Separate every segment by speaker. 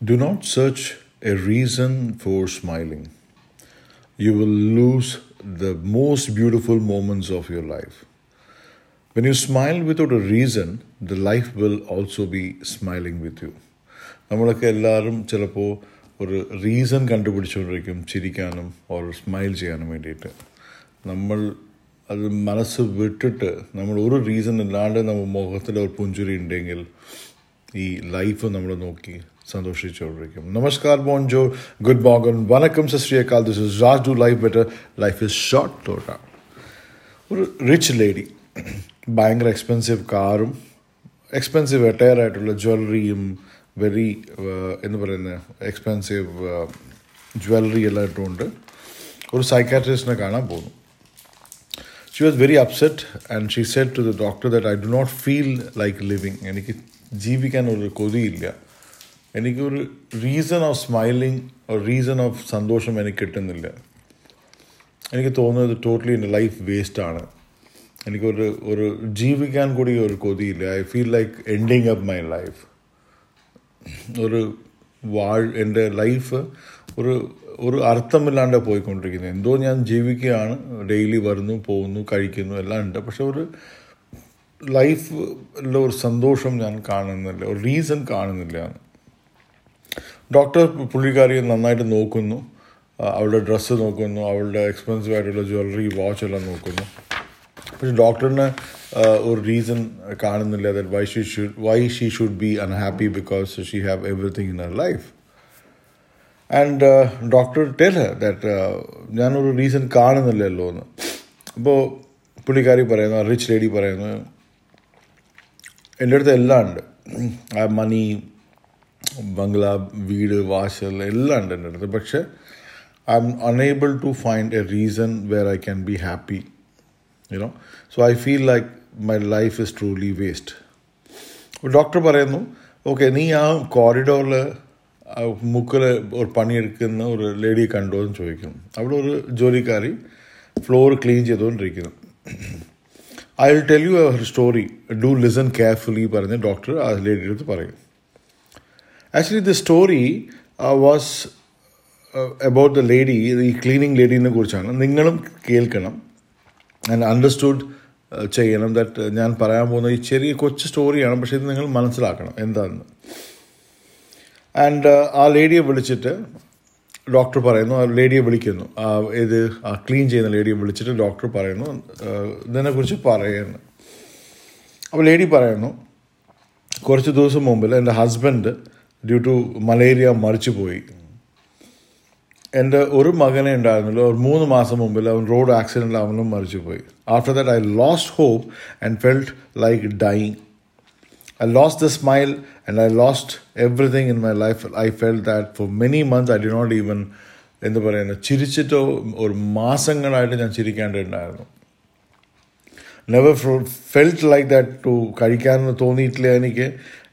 Speaker 1: Do not search a reason for smiling. You will lose the most beautiful moments of your life. When you smile without a reason, the life will also be smiling with you. നമ്മളൊക്കെ എല്ലാവരും ചിലപ്പോൾ ഒരു reason കണ്ടുപിടിച്ചുകൊണ്ടിരിക്കും ചിരിക്കാനും or smile ചെയ്യാനും വേണ്ടിയിട്ട് നമ്മൾ അത് മനസ്സ് വിട്ടിട്ട് നമ്മൾ ഒരു റീസൺ ഇല്ലാണ്ട് നമ്മൾ മുഖത്തിൽ ഒരു പുഞ്ചുരി ഉണ്ടെങ്കിൽ ഈ ലൈഫ് നമ്മൾ നോക്കി സന്തോഷിച്ചുകൊണ്ടിരിക്കും നമസ്കാർ ബോൺജോ ഗുഡ് മോർഗൻ വണക്കം സശ്രീയക്കാൽ this is Raj do life better life is short തോട്ട ഒരു റിച്ച് ലേഡി ഭയങ്കര എക്സ്പെൻസീവ് കാറും എക്സ്പെൻസീവ് അറ്റയറായിട്ടുള്ള ജ്വല്ലറിയും വെരി എന്ന് പറയുന്ന എക്സ്പെൻസീവ് ജ്വല്ലറി എല്ലാം ഇട്ടുകൊണ്ട് ഒരു സൈക്കാട്രിസ്റ്റിനെ കാണാൻ പോകുന്നു she was very upset and she said to the doctor that I do not feel like living എനിക്ക് ജീവിക്കാൻ കൊതിയില്ല എനിക്കൊരു റീസൺ ഓഫ് സ്മൈലിംഗ് ഒരു റീസൺ ഓഫ് സന്തോഷം എനിക്ക് കിട്ടുന്നില്ല. എനിക്ക് തോന്നുന്നത് ടോട്ടലി എന്റെ ലൈഫ് വേസ്റ്റാണ് എനിക്കൊരു ഒരു ജീവിക്കാൻ കൂടി ഒരു കൊതിയില്ല. I feel like ending up my life ഒരു വാൾ എന്റെ ലൈഫ് ഒരു ഒരു അർത്ഥമില്ലാണ്ട് പോയിക്കൊണ്ടിരിക്കുന്നത് എന്തോ ഞാൻ ജീവിക്കുകയാണ് ഡെയിലി വരുന്നു പോകുന്നു കഴിക്കുന്നു എല്ലാം ഉണ്ട്. പക്ഷെ ഒരു ലൈഫിലെ ഒരു സന്തോഷം ഞാൻ കാണുന്നില്ല. ഒരു റീസൺ കാണുന്നില്ല. ഡോക്ടർ പുള്ളിക്കാരിയെ നന്നായിട്ട് നോക്കുന്നു. അവളുടെ ഡ്രസ്സ് നോക്കുന്നു. അവളുടെ എക്സ്പെൻസീവ് ആയിട്ടുള്ള ജ്വല്ലറി വാച്ച് എല്ലാം നോക്കുന്നു. പക്ഷെ ഡോക്ടറിന് ഒരു റീസൺ കാണുന്നില്ല that why she should why she should be unhappy because she have everything in her life and doctor tell that ഞാനൊരു റീസൺ കാണുന്നില്ലല്ലോ എന്ന്. അപ്പോൾ പുള്ളിക്കാരി പറയുന്നു റിച്ച് ലേഡി പറയുന്നു എന്റെ അടുത്ത് എല്ലാം ഉണ്ട്. ആ മണി ബംഗ്ലാ വീട് വാശൽ എല്ലാം ഉണ്ട് എന്റെ അടുത്ത്. പക്ഷേ I am unable to find a reason where I can be happy you know so I feel like my life is truly waste doctor പറയുന്നു ഓക്കെ നീ ആ കോറിഡോറിൽ മുക്കിൽ ഒരു പണിയെടുക്കുന്ന ഒരു ലേഡിയെ കണ്ടോ എന്ന് ചോദിക്കുന്നു. അവിടെ ഒരു ജോലിക്കാരി ഫ്ലോർ ക്ലീൻ ചെയ്തുകൊണ്ടിരിക്കുന്നു. I will tell you our story do listen carefully പറഞ്ഞ് ഡോക്ടർ ആ ലേഡിയുടെ അടുത്ത് പറയും. Actually the story was about the lady ഈ ക്ലീനിങ് ലേഡീനെ കുറിച്ചാണ്. നിങ്ങളും കേൾക്കണം. ആൻഡ് അണ്ടർസ്റ്റുഡ് ചെയ്യണം. ദാറ്റ് ഞാൻ പറയാൻ പോകുന്ന ഈ ചെറിയ കൊച്ചു സ്റ്റോറിയാണ് പക്ഷേ ഇത് നിങ്ങൾ മനസ്സിലാക്കണം. എന്താണെന്ന് ആൻഡ് ആ ലേഡിയെ വിളിച്ചിട്ട് ഡോക്ടർ പറയുന്നു. ആ ലേഡിയെ വിളിക്കുന്നു. ആ ഇത് ആ ക്ലീൻ ചെയ്യുന്ന ലേഡിയെ വിളിച്ചിട്ട് ഡോക്ടർ പറയുന്നു. ഇതിനെക്കുറിച്ച് പറയുന്നു. അപ്പോൾ ലേഡി പറയുന്നു കുറച്ച് ദിവസം മുമ്പിൽ എന്റെ ഹസ്ബൻഡ് ഡ്യൂ ടു മലേറിയ മരിച്ചുപോയി എന്റെ ഒരു മകനെ ഉണ്ടായിരുന്നില്ല ഒരു മൂന്ന് മാസം മുമ്പിൽ അവൻ റോഡ് ആക്സിഡന്റ് അവനും മരിച്ചുപോയി after that I lost hope and felt like dying I lost the smile and I lost everything in my life I felt that for many months I did not even എന്താ പറയുന്നത് ചിരിച്ചിട്ടോ ഒരു മാസങ്ങളായിട്ട് ഞാൻ ചിരിക്കേണ്ടതുണ്ടായിരുന്നു never felt like that to കഴിക്കാനൊന്നും തോന്നിയിട്ടില്ല എനിക്ക്.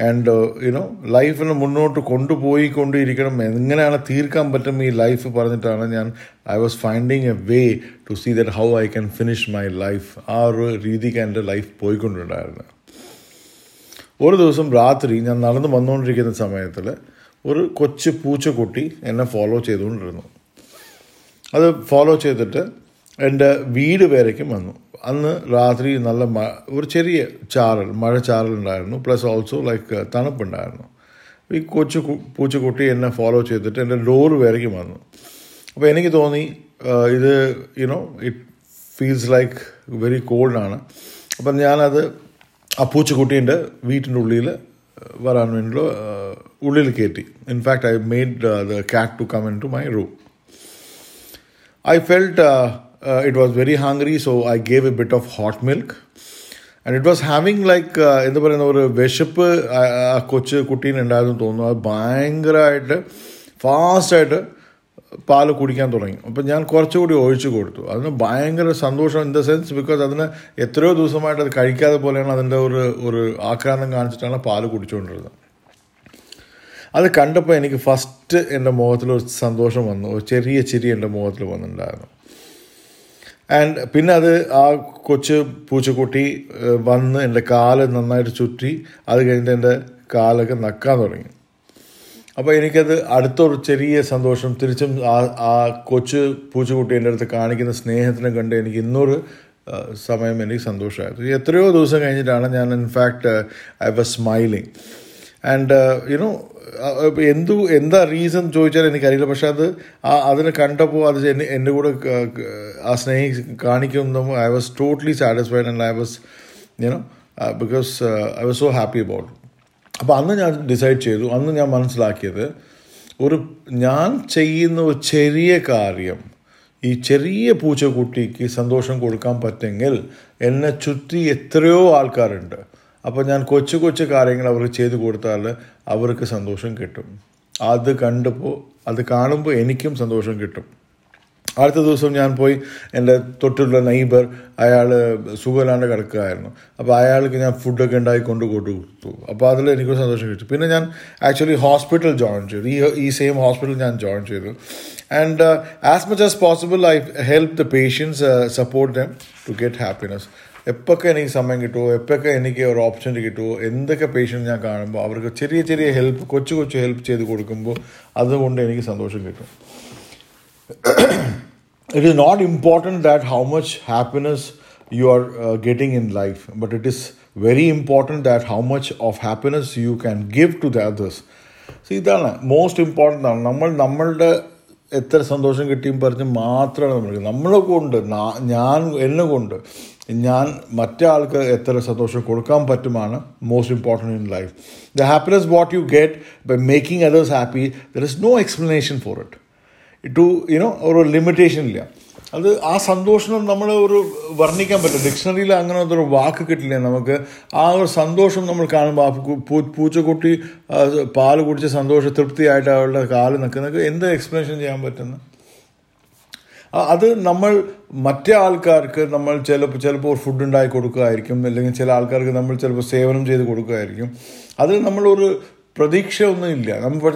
Speaker 1: And you know ലൈഫിനെ മുന്നോട്ട് കൊണ്ടുപോയി കൊണ്ടിരിക്കണം. എങ്ങനെയാണ് തീർക്കാൻ പറ്റും ഈ ലൈഫ് പറഞ്ഞിട്ടാണ് ഞാൻ I was finding a way to see that how I can finish my life ആ ഒരു രീതിക്ക് എന്റെ ലൈഫ് പോയിക്കൊണ്ടുണ്ടായിരുന്നു ഒരു ദിവസം രാത്രി ഞാൻ നടന്നു വന്നുകൊണ്ടിരിക്കുന്ന സമയത്തിൽ ഒരു കൊച്ചു പൂച്ചക്കുട്ടി എന്നെ ഫോളോ ചെയ്തുകൊണ്ടിരുന്നു. അത് ഫോളോ ചെയ്തിട്ട് എന്റെ വീട് വരയ്ക്കും വന്നു. അന്ന് രാത്രി നല്ല മ ഒരു ചെറിയ ചാറൽ മഴ ചാറൽ ഉണ്ടായിരുന്നു പ്ലസ് ഓൾസോ ലൈക്ക് തണുപ്പുണ്ടായിരുന്നു. ഈ കൊച്ചു പൂച്ചക്കുട്ടി എന്നെ ഫോളോ ചെയ്തിട്ട് എന്റെ ഡോർ വരയ്ക്കും വന്നു. അപ്പോൾ എനിക്ക് തോന്നി ഇത് you know it feels like very കോൾഡാണ് അപ്പം ഞാനത് ആ പൂച്ചക്കുട്ടീന്റെ വീട്ടിന്റെ ഉള്ളിൽ വരാൻ വേണ്ടിയുള്ള ഉള്ളിൽ കയറ്റി in fact I made the cat to come into my room I felt it was very hungry, so I gave a bit of hot milk. And it was having like എന്താ പറയുന്ന ഒരു വിശപ്പ് ആ കൊച്ചു കുട്ടീനെ ഉണ്ടായിരുന്നു തോന്നുന്നു. അത് ഭയങ്കരമായിട്ട് ഫാസ്റ്റായിട്ട് പാൽ കുടിക്കാൻ തുടങ്ങി. അപ്പം ഞാൻ കുറച്ചുകൂടി ഒഴിച്ചു കൊടുത്തു. അതിന് ഭയങ്കര സന്തോഷം ഇൻ ദ സെൻസ് ബിക്കോസ് അതിന് എത്രയോ ദിവസമായിട്ട് അത് കഴിക്കാതെ പോലെയാണ് അതിന്റെ ഒരു ഒരു ആക്രാന്തം കാണിച്ചിട്ടാണ് പാൽ കുടിച്ചുകൊണ്ടിരുന്നത്. അത് കണ്ടപ്പോൾ എനിക്ക് ഫസ്റ്റ് എന്റെ മുഖത്തിൽ ഒരു സന്തോഷം വന്നു. ഒരു ചെറിയ ചിരി എന്റെ മുഖത്തിൽ വന്നിട്ടുണ്ടായിരുന്നു. ആൻഡ് പിന്നെ അത് ആ കൊച്ചു പൂച്ചക്കുട്ടി വന്ന് എന്റെ കാൽ നന്നായിട്ട് ചുറ്റി അത് കഴിഞ്ഞിട്ട് എന്റെ കാലൊക്കെ നക്കാൻ തുടങ്ങി. അപ്പോൾ എനിക്കത് അടുത്തൊരു ചെറിയ സന്തോഷം തിരിച്ചും ആ ആ കൊച്ചു പൂച്ചക്കുട്ടി എന്റെ അടുത്ത് കാണിക്കുന്ന സ്നേഹത്തിനെ കണ്ട് എനിക്ക് ഇന്നൊരു സമയം എനിക്ക് സന്തോഷമായിരുന്നു. എത്രയോ ദിവസം കഴിഞ്ഞിട്ടാണ് ഞാൻ in fact I was smiling and you know എന്തു എന്താ റീസൺ ചോദിച്ചാൽ എനിക്കറിയില്ല. പക്ഷെ അത് ആ അതിനെ കണ്ടപ്പോൾ അത് എന്റെ കൂടെ ആ സ്നേഹി കാണിക്കുന്നതും I was totally satisfied and I was you know because I was so happy about അപ്പോൾ അന്ന് ഞാൻ ഡിസൈഡ് ചെയ്തു. അന്ന് ഞാൻ മനസ്സിലാക്കിയത് ഒരു ഞാൻ ചെയ്യുന്ന ഒരു ചെറിയ കാര്യം ഈ ചെറിയ പൂച്ചക്കുട്ടിക്ക് സന്തോഷം കൊടുക്കാൻ പറ്റുമെങ്കിൽ എന്നെ ചുറ്റി എത്രയോ ആൾക്കാരുണ്ട്. അപ്പോൾ ഞാൻ കൊച്ചു കൊച്ചു കാര്യങ്ങൾ അവർക്ക് ചെയ്തു കൊടുത്താൽ അവർക്ക് സന്തോഷം കിട്ടും. അത് കണ്ടപ്പോൾ അത് കാണുമ്പോൾ എനിക്കും സന്തോഷം കിട്ടും. അടുത്ത ദിവസം ഞാൻ പോയി എന്റെ തൊട്ടുള്ള നൈബർ അയാൾ സുഖമില്ലാണ്ട് കിടക്കുകയായിരുന്നു. അപ്പോൾ അയാൾക്ക് ഞാൻ ഫുഡൊക്കെ ഉണ്ടാക്കി കൊണ്ട് കൊടുത്തു. അപ്പോൾ അതിൽ എനിക്ക് സന്തോഷം കിട്ടി. പിന്നെ ഞാൻ ആക്ച്വലി ഹോസ്പിറ്റൽ ജോയിൻ ചെയ്തു. ഈ ഈ സെയിം ഹോസ്പിറ്റൽ ഞാൻ ജോയിൻ ചെയ്തു. And as much as possible I help the patients support them to get happiness എപ്പോഴൊക്കെ എനിക്ക് സമയം കിട്ടുമോ എപ്പോഴൊക്കെ എനിക്ക് ഒരു ഓപ്പർച്യൂണിറ്റി കിട്ടുമോ എന്തൊക്കെ പേഷ്യന്റ് ഞാൻ കാണുമ്പോൾ അവർക്ക് ചെറിയ ചെറിയ ഹെൽപ്പ് കൊച്ചു കൊച്ചു ഹെൽപ്പ് ചെയ്ത് കൊടുക്കുമ്പോൾ അതുകൊണ്ട് എനിക്ക് സന്തോഷം കിട്ടും. It is not important that how much happiness you are uh, getting in life but it is very important that how much of happiness you can give to the others. So ഇതാണ് most important ആണ്. നമ്മൾ നമ്മളുടെ എത്ര സന്തോഷം കിട്ടിയും പറഞ്ഞ് മാത്രമാണ് നമ്മൾ. നമ്മളെ കൊണ്ട് ഞാൻ എന്നെ കൊണ്ട് ഞാൻ മറ്റാൾക്ക് എത്ര സന്തോഷം കൊടുക്കാൻ പറ്റുമാണ് most important in life the happiness what you get by making others happy there is no explanation for it to you know ഒരു ലിമിറ്റേഷൻ ഇല്ല. അത് ആ സന്തോഷം നമ്മൾ ഒരു വർണിക്കാൻ പറ്റും ഡിക്ഷണറിയിൽ അങ്ങനത്തെ ഒരു വാക്ക് കിട്ടില്ല നമുക്ക്. ആ ഒരു സന്തോഷം നമ്മൾ കാണുമ്പോൾ ആ പൂച്ചക്കുട്ടി പാൽ കുടിച്ച് സന്തോഷ തൃപ്തിയായിട്ട് അവളുടെ കാൽ നിൽക്കുന്നത് എന്ത് എക്സ്പ്ലനേഷൻ ചെയ്യാൻ പറ്റുന്ന? ആ, അത് നമ്മൾ മറ്റേ ആൾക്കാർക്ക് നമ്മൾ ചിലപ്പോൾ ചിലപ്പോൾ ഫുഡ് ഉണ്ടാക്കി കൊടുക്കുകയായിരിക്കും. അല്ലെങ്കിൽ ചില ആൾക്കാർക്ക് നമ്മൾ ചിലപ്പോൾ സേവനം ചെയ്ത് കൊടുക്കുകയായിരിക്കും. അത് നമ്മളൊരു പ്രതീക്ഷ ഒന്നുമില്ല നമ്മൾ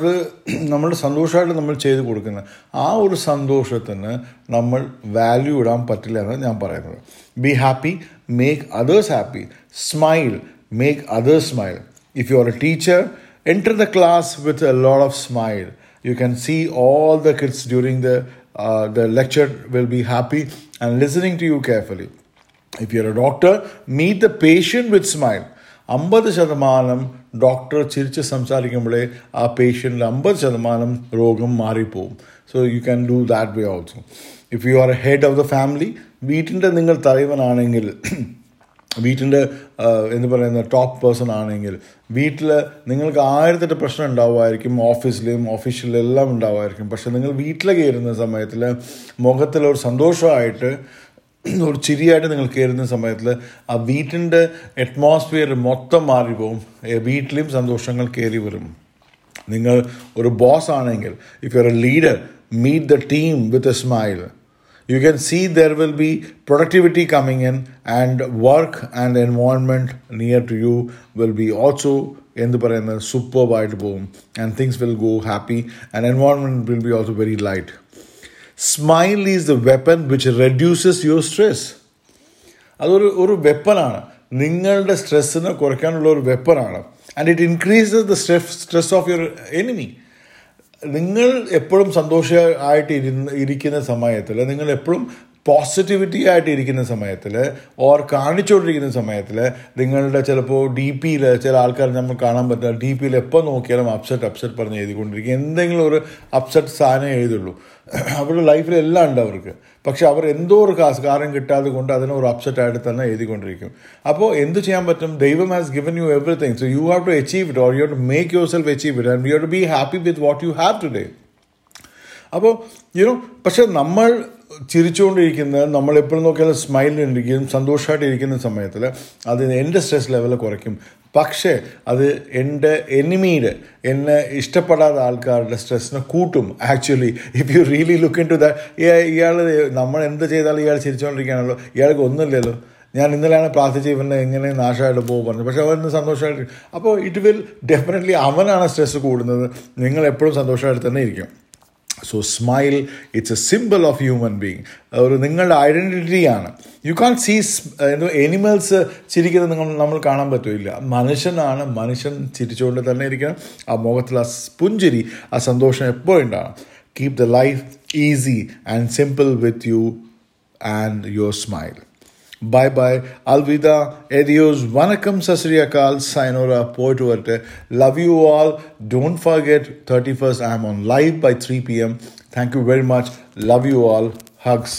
Speaker 1: നമ്മളുടെ സന്തോഷമായിട്ട് നമ്മൾ ചെയ്ത് കൊടുക്കുന്നത് ആ ഒരു സന്തോഷത്തിന് നമ്മൾ വാല്യൂ ഇടാൻ പറ്റില്ല എന്നാണ് ഞാൻ പറയുന്നത്. Be happy make others happy smile make others smile if you are a teacher enter the class with a lot of smile. You can see all the kids during the uh, the lecturer will be happy and listening to you carefully. If you're a doctor meet the patient with smile. അമ്പത് ശതമാനം doctor ചിരിച്ച് സംസാരിക്കുമ്പോഴേ ആ പേഷ്യന്റിൽ അമ്പത് ശതമാനം രോഗം മാറിപ്പോവും. So you can do that way also if you are head of the family വീട്ടിന്റെ നിങ്ങൾ തലവനാണെങ്കിൽ വീട്ടിന്റെ എന്ന് പറയുന്ന ടോപ്പ് പേഴ്സൺ ആണെങ്കിൽ വീട്ടിൽ നിങ്ങൾക്ക് ആയിരത്തെട്ട് പ്രശ്നം ഉണ്ടാവുമായിരിക്കും ഓഫീസിലും ഓഫീഷ്യലും എല്ലാം ഉണ്ടാവുമായിരിക്കും. പക്ഷെ നിങ്ങൾ വീട്ടിൽ കയറുന്ന സമയത്തിൽ മുഖത്തിൽ ഒരു സന്തോഷമായിട്ട് ഒരു ചിരിയായിട്ട് നിങ്ങൾ കയറുന്ന സമയത്തിൽ ആ വീട്ടിന്റെ അറ്റ്മോസ്ഫിയർ മൊത്തം മാറിപ്പോവും. വീട്ടിലും സന്തോഷങ്ങൾ കയറി വരും. നിങ്ങൾ ഒരു ബോസ് ആണെങ്കിൽ if you are a leader meet the team with a smile you can see there will be productivity coming in and work and environment near to you will be also എന്ത് പറയുന്നത് സൂപ്പർബായിട്ട് പോകും. And things will go happy and environment will be also very light smile is the weapon which reduces your stress അതൊരു ഒരു വെപ്പനാണ് നിങ്ങളുടെ സ്ട്രെസ്സിനെ കുറയ്ക്കാനുള്ള ഒരു വെപ്പനാണ് and it increases the stress stress of your enemy നിങ്ങൾ എപ്പോഴും സന്തോഷമായിട്ട് ഇരുന്ന് ഇരിക്കുന്ന സമയത്തിൽ നിങ്ങൾ എപ്പോഴും പോസിറ്റിവിറ്റി ആയിട്ട് ഇരിക്കുന്ന സമയത്തിൽ ഓർ കാണിച്ചുകൊണ്ടിരിക്കുന്ന സമയത്തിൽ നിങ്ങളുടെ ചിലപ്പോൾ ഡി പിയിൽ ചില ആൾക്കാർ നമ്മൾ കാണാൻ പറ്റില്ല. ഡി പിയിൽ എപ്പോൾ നോക്കിയാലും അപ്സെറ്റ് അപ്സെറ്റ് പറഞ്ഞ് എഴുതിക്കൊണ്ടിരിക്കും. എന്തെങ്കിലും ഒരു അപ്സെറ്റ് സാധനം എഴുതുള്ളൂ. അവരുടെ ലൈഫിൽ എല്ലാം ഉണ്ട് അവർക്ക്. പക്ഷെ അവർ എന്തോ ഒരു കാസ് കാര്യം കിട്ടാതെ കൊണ്ട് അതിനെ ഒരു അപ്സെറ്റ് ആയിട്ട് തന്നെ എഴുതിക്കൊണ്ടിരിക്കും. അപ്പോൾ എന്ത് ചെയ്യാൻ പറ്റും? ദൈവം has given you everything so you have to achieve it or you to make yourself achieve it and you to be happy with what you have today അപ്പോൾ യുനോ പക്ഷെ നമ്മൾ ചിരിച്ചുകൊണ്ടിരിക്കുന്ന നമ്മൾ എപ്പോഴും നോക്കിയാലും സ്മൈലിലിരിക്കും സന്തോഷമായിട്ട് ഇരിക്കുന്ന സമയത്തിൽ അത് എന്റെ സ്ട്രെസ് ലെവൽ കുറയ്ക്കും. പക്ഷേ അത് എന്റെ എനിമീഡ് എന്നെ ഇഷ്ടപ്പെടാത്ത ആൾക്കാരുടെ സ്ട്രെസ്സിനെ കൂട്ടും. Actually if you really look into the ഇയാൾ നമ്മൾ എന്ത് ചെയ്താലും ഇയാൾ ചിരിച്ചുകൊണ്ടിരിക്കുകയാണല്ലോ. ഇയാൾക്ക് ഒന്നുമില്ലല്ലോ. ഞാൻ ഇന്നലെയാണ് പ്രാർത്ഥിച്ച് ഇവനെ എങ്ങനെ നാശമായിട്ട് പോകും പറഞ്ഞു പക്ഷേ അവൻ സന്തോഷമായിട്ട് അപ്പോൾ ഇറ്റ് വിൽ ഡെഫിനറ്റ്ലി അവനാണ് സ്ട്രെസ് കൂടുന്നത്. നിങ്ങൾ എപ്പോഴും സന്തോഷമായിട്ട് തന്നെ ഇരിക്കും. So smile it's a simple of human being ഒരു നിങ്ങളുടെ ഐഡന്റിറ്റിയാണ് യു കാൺ സീ എനിമൽസ് ചിരിക്കുന്നത് നിങ്ങൾ നമ്മൾ കാണാൻ പറ്റില്ല. മനുഷ്യനാണ് മനുഷ്യൻ ചിരിച്ചുകൊണ്ട് തന്നെ ഇരിക്കണം. ആ മുഖത്തിൽ ആ പുഞ്ചിരി ആ സന്തോഷം എപ്പോഴും ഉണ്ടാകണം keep the life easy and simple with you and your smile bye bye അൽവിദ adios വണക്കം സസ്രിയക്കാൽ സൈനോറ പോയിട്ട് വരട്ടെ love you all don't forget thirty first I am on live by three P M thank you very much love you all hugs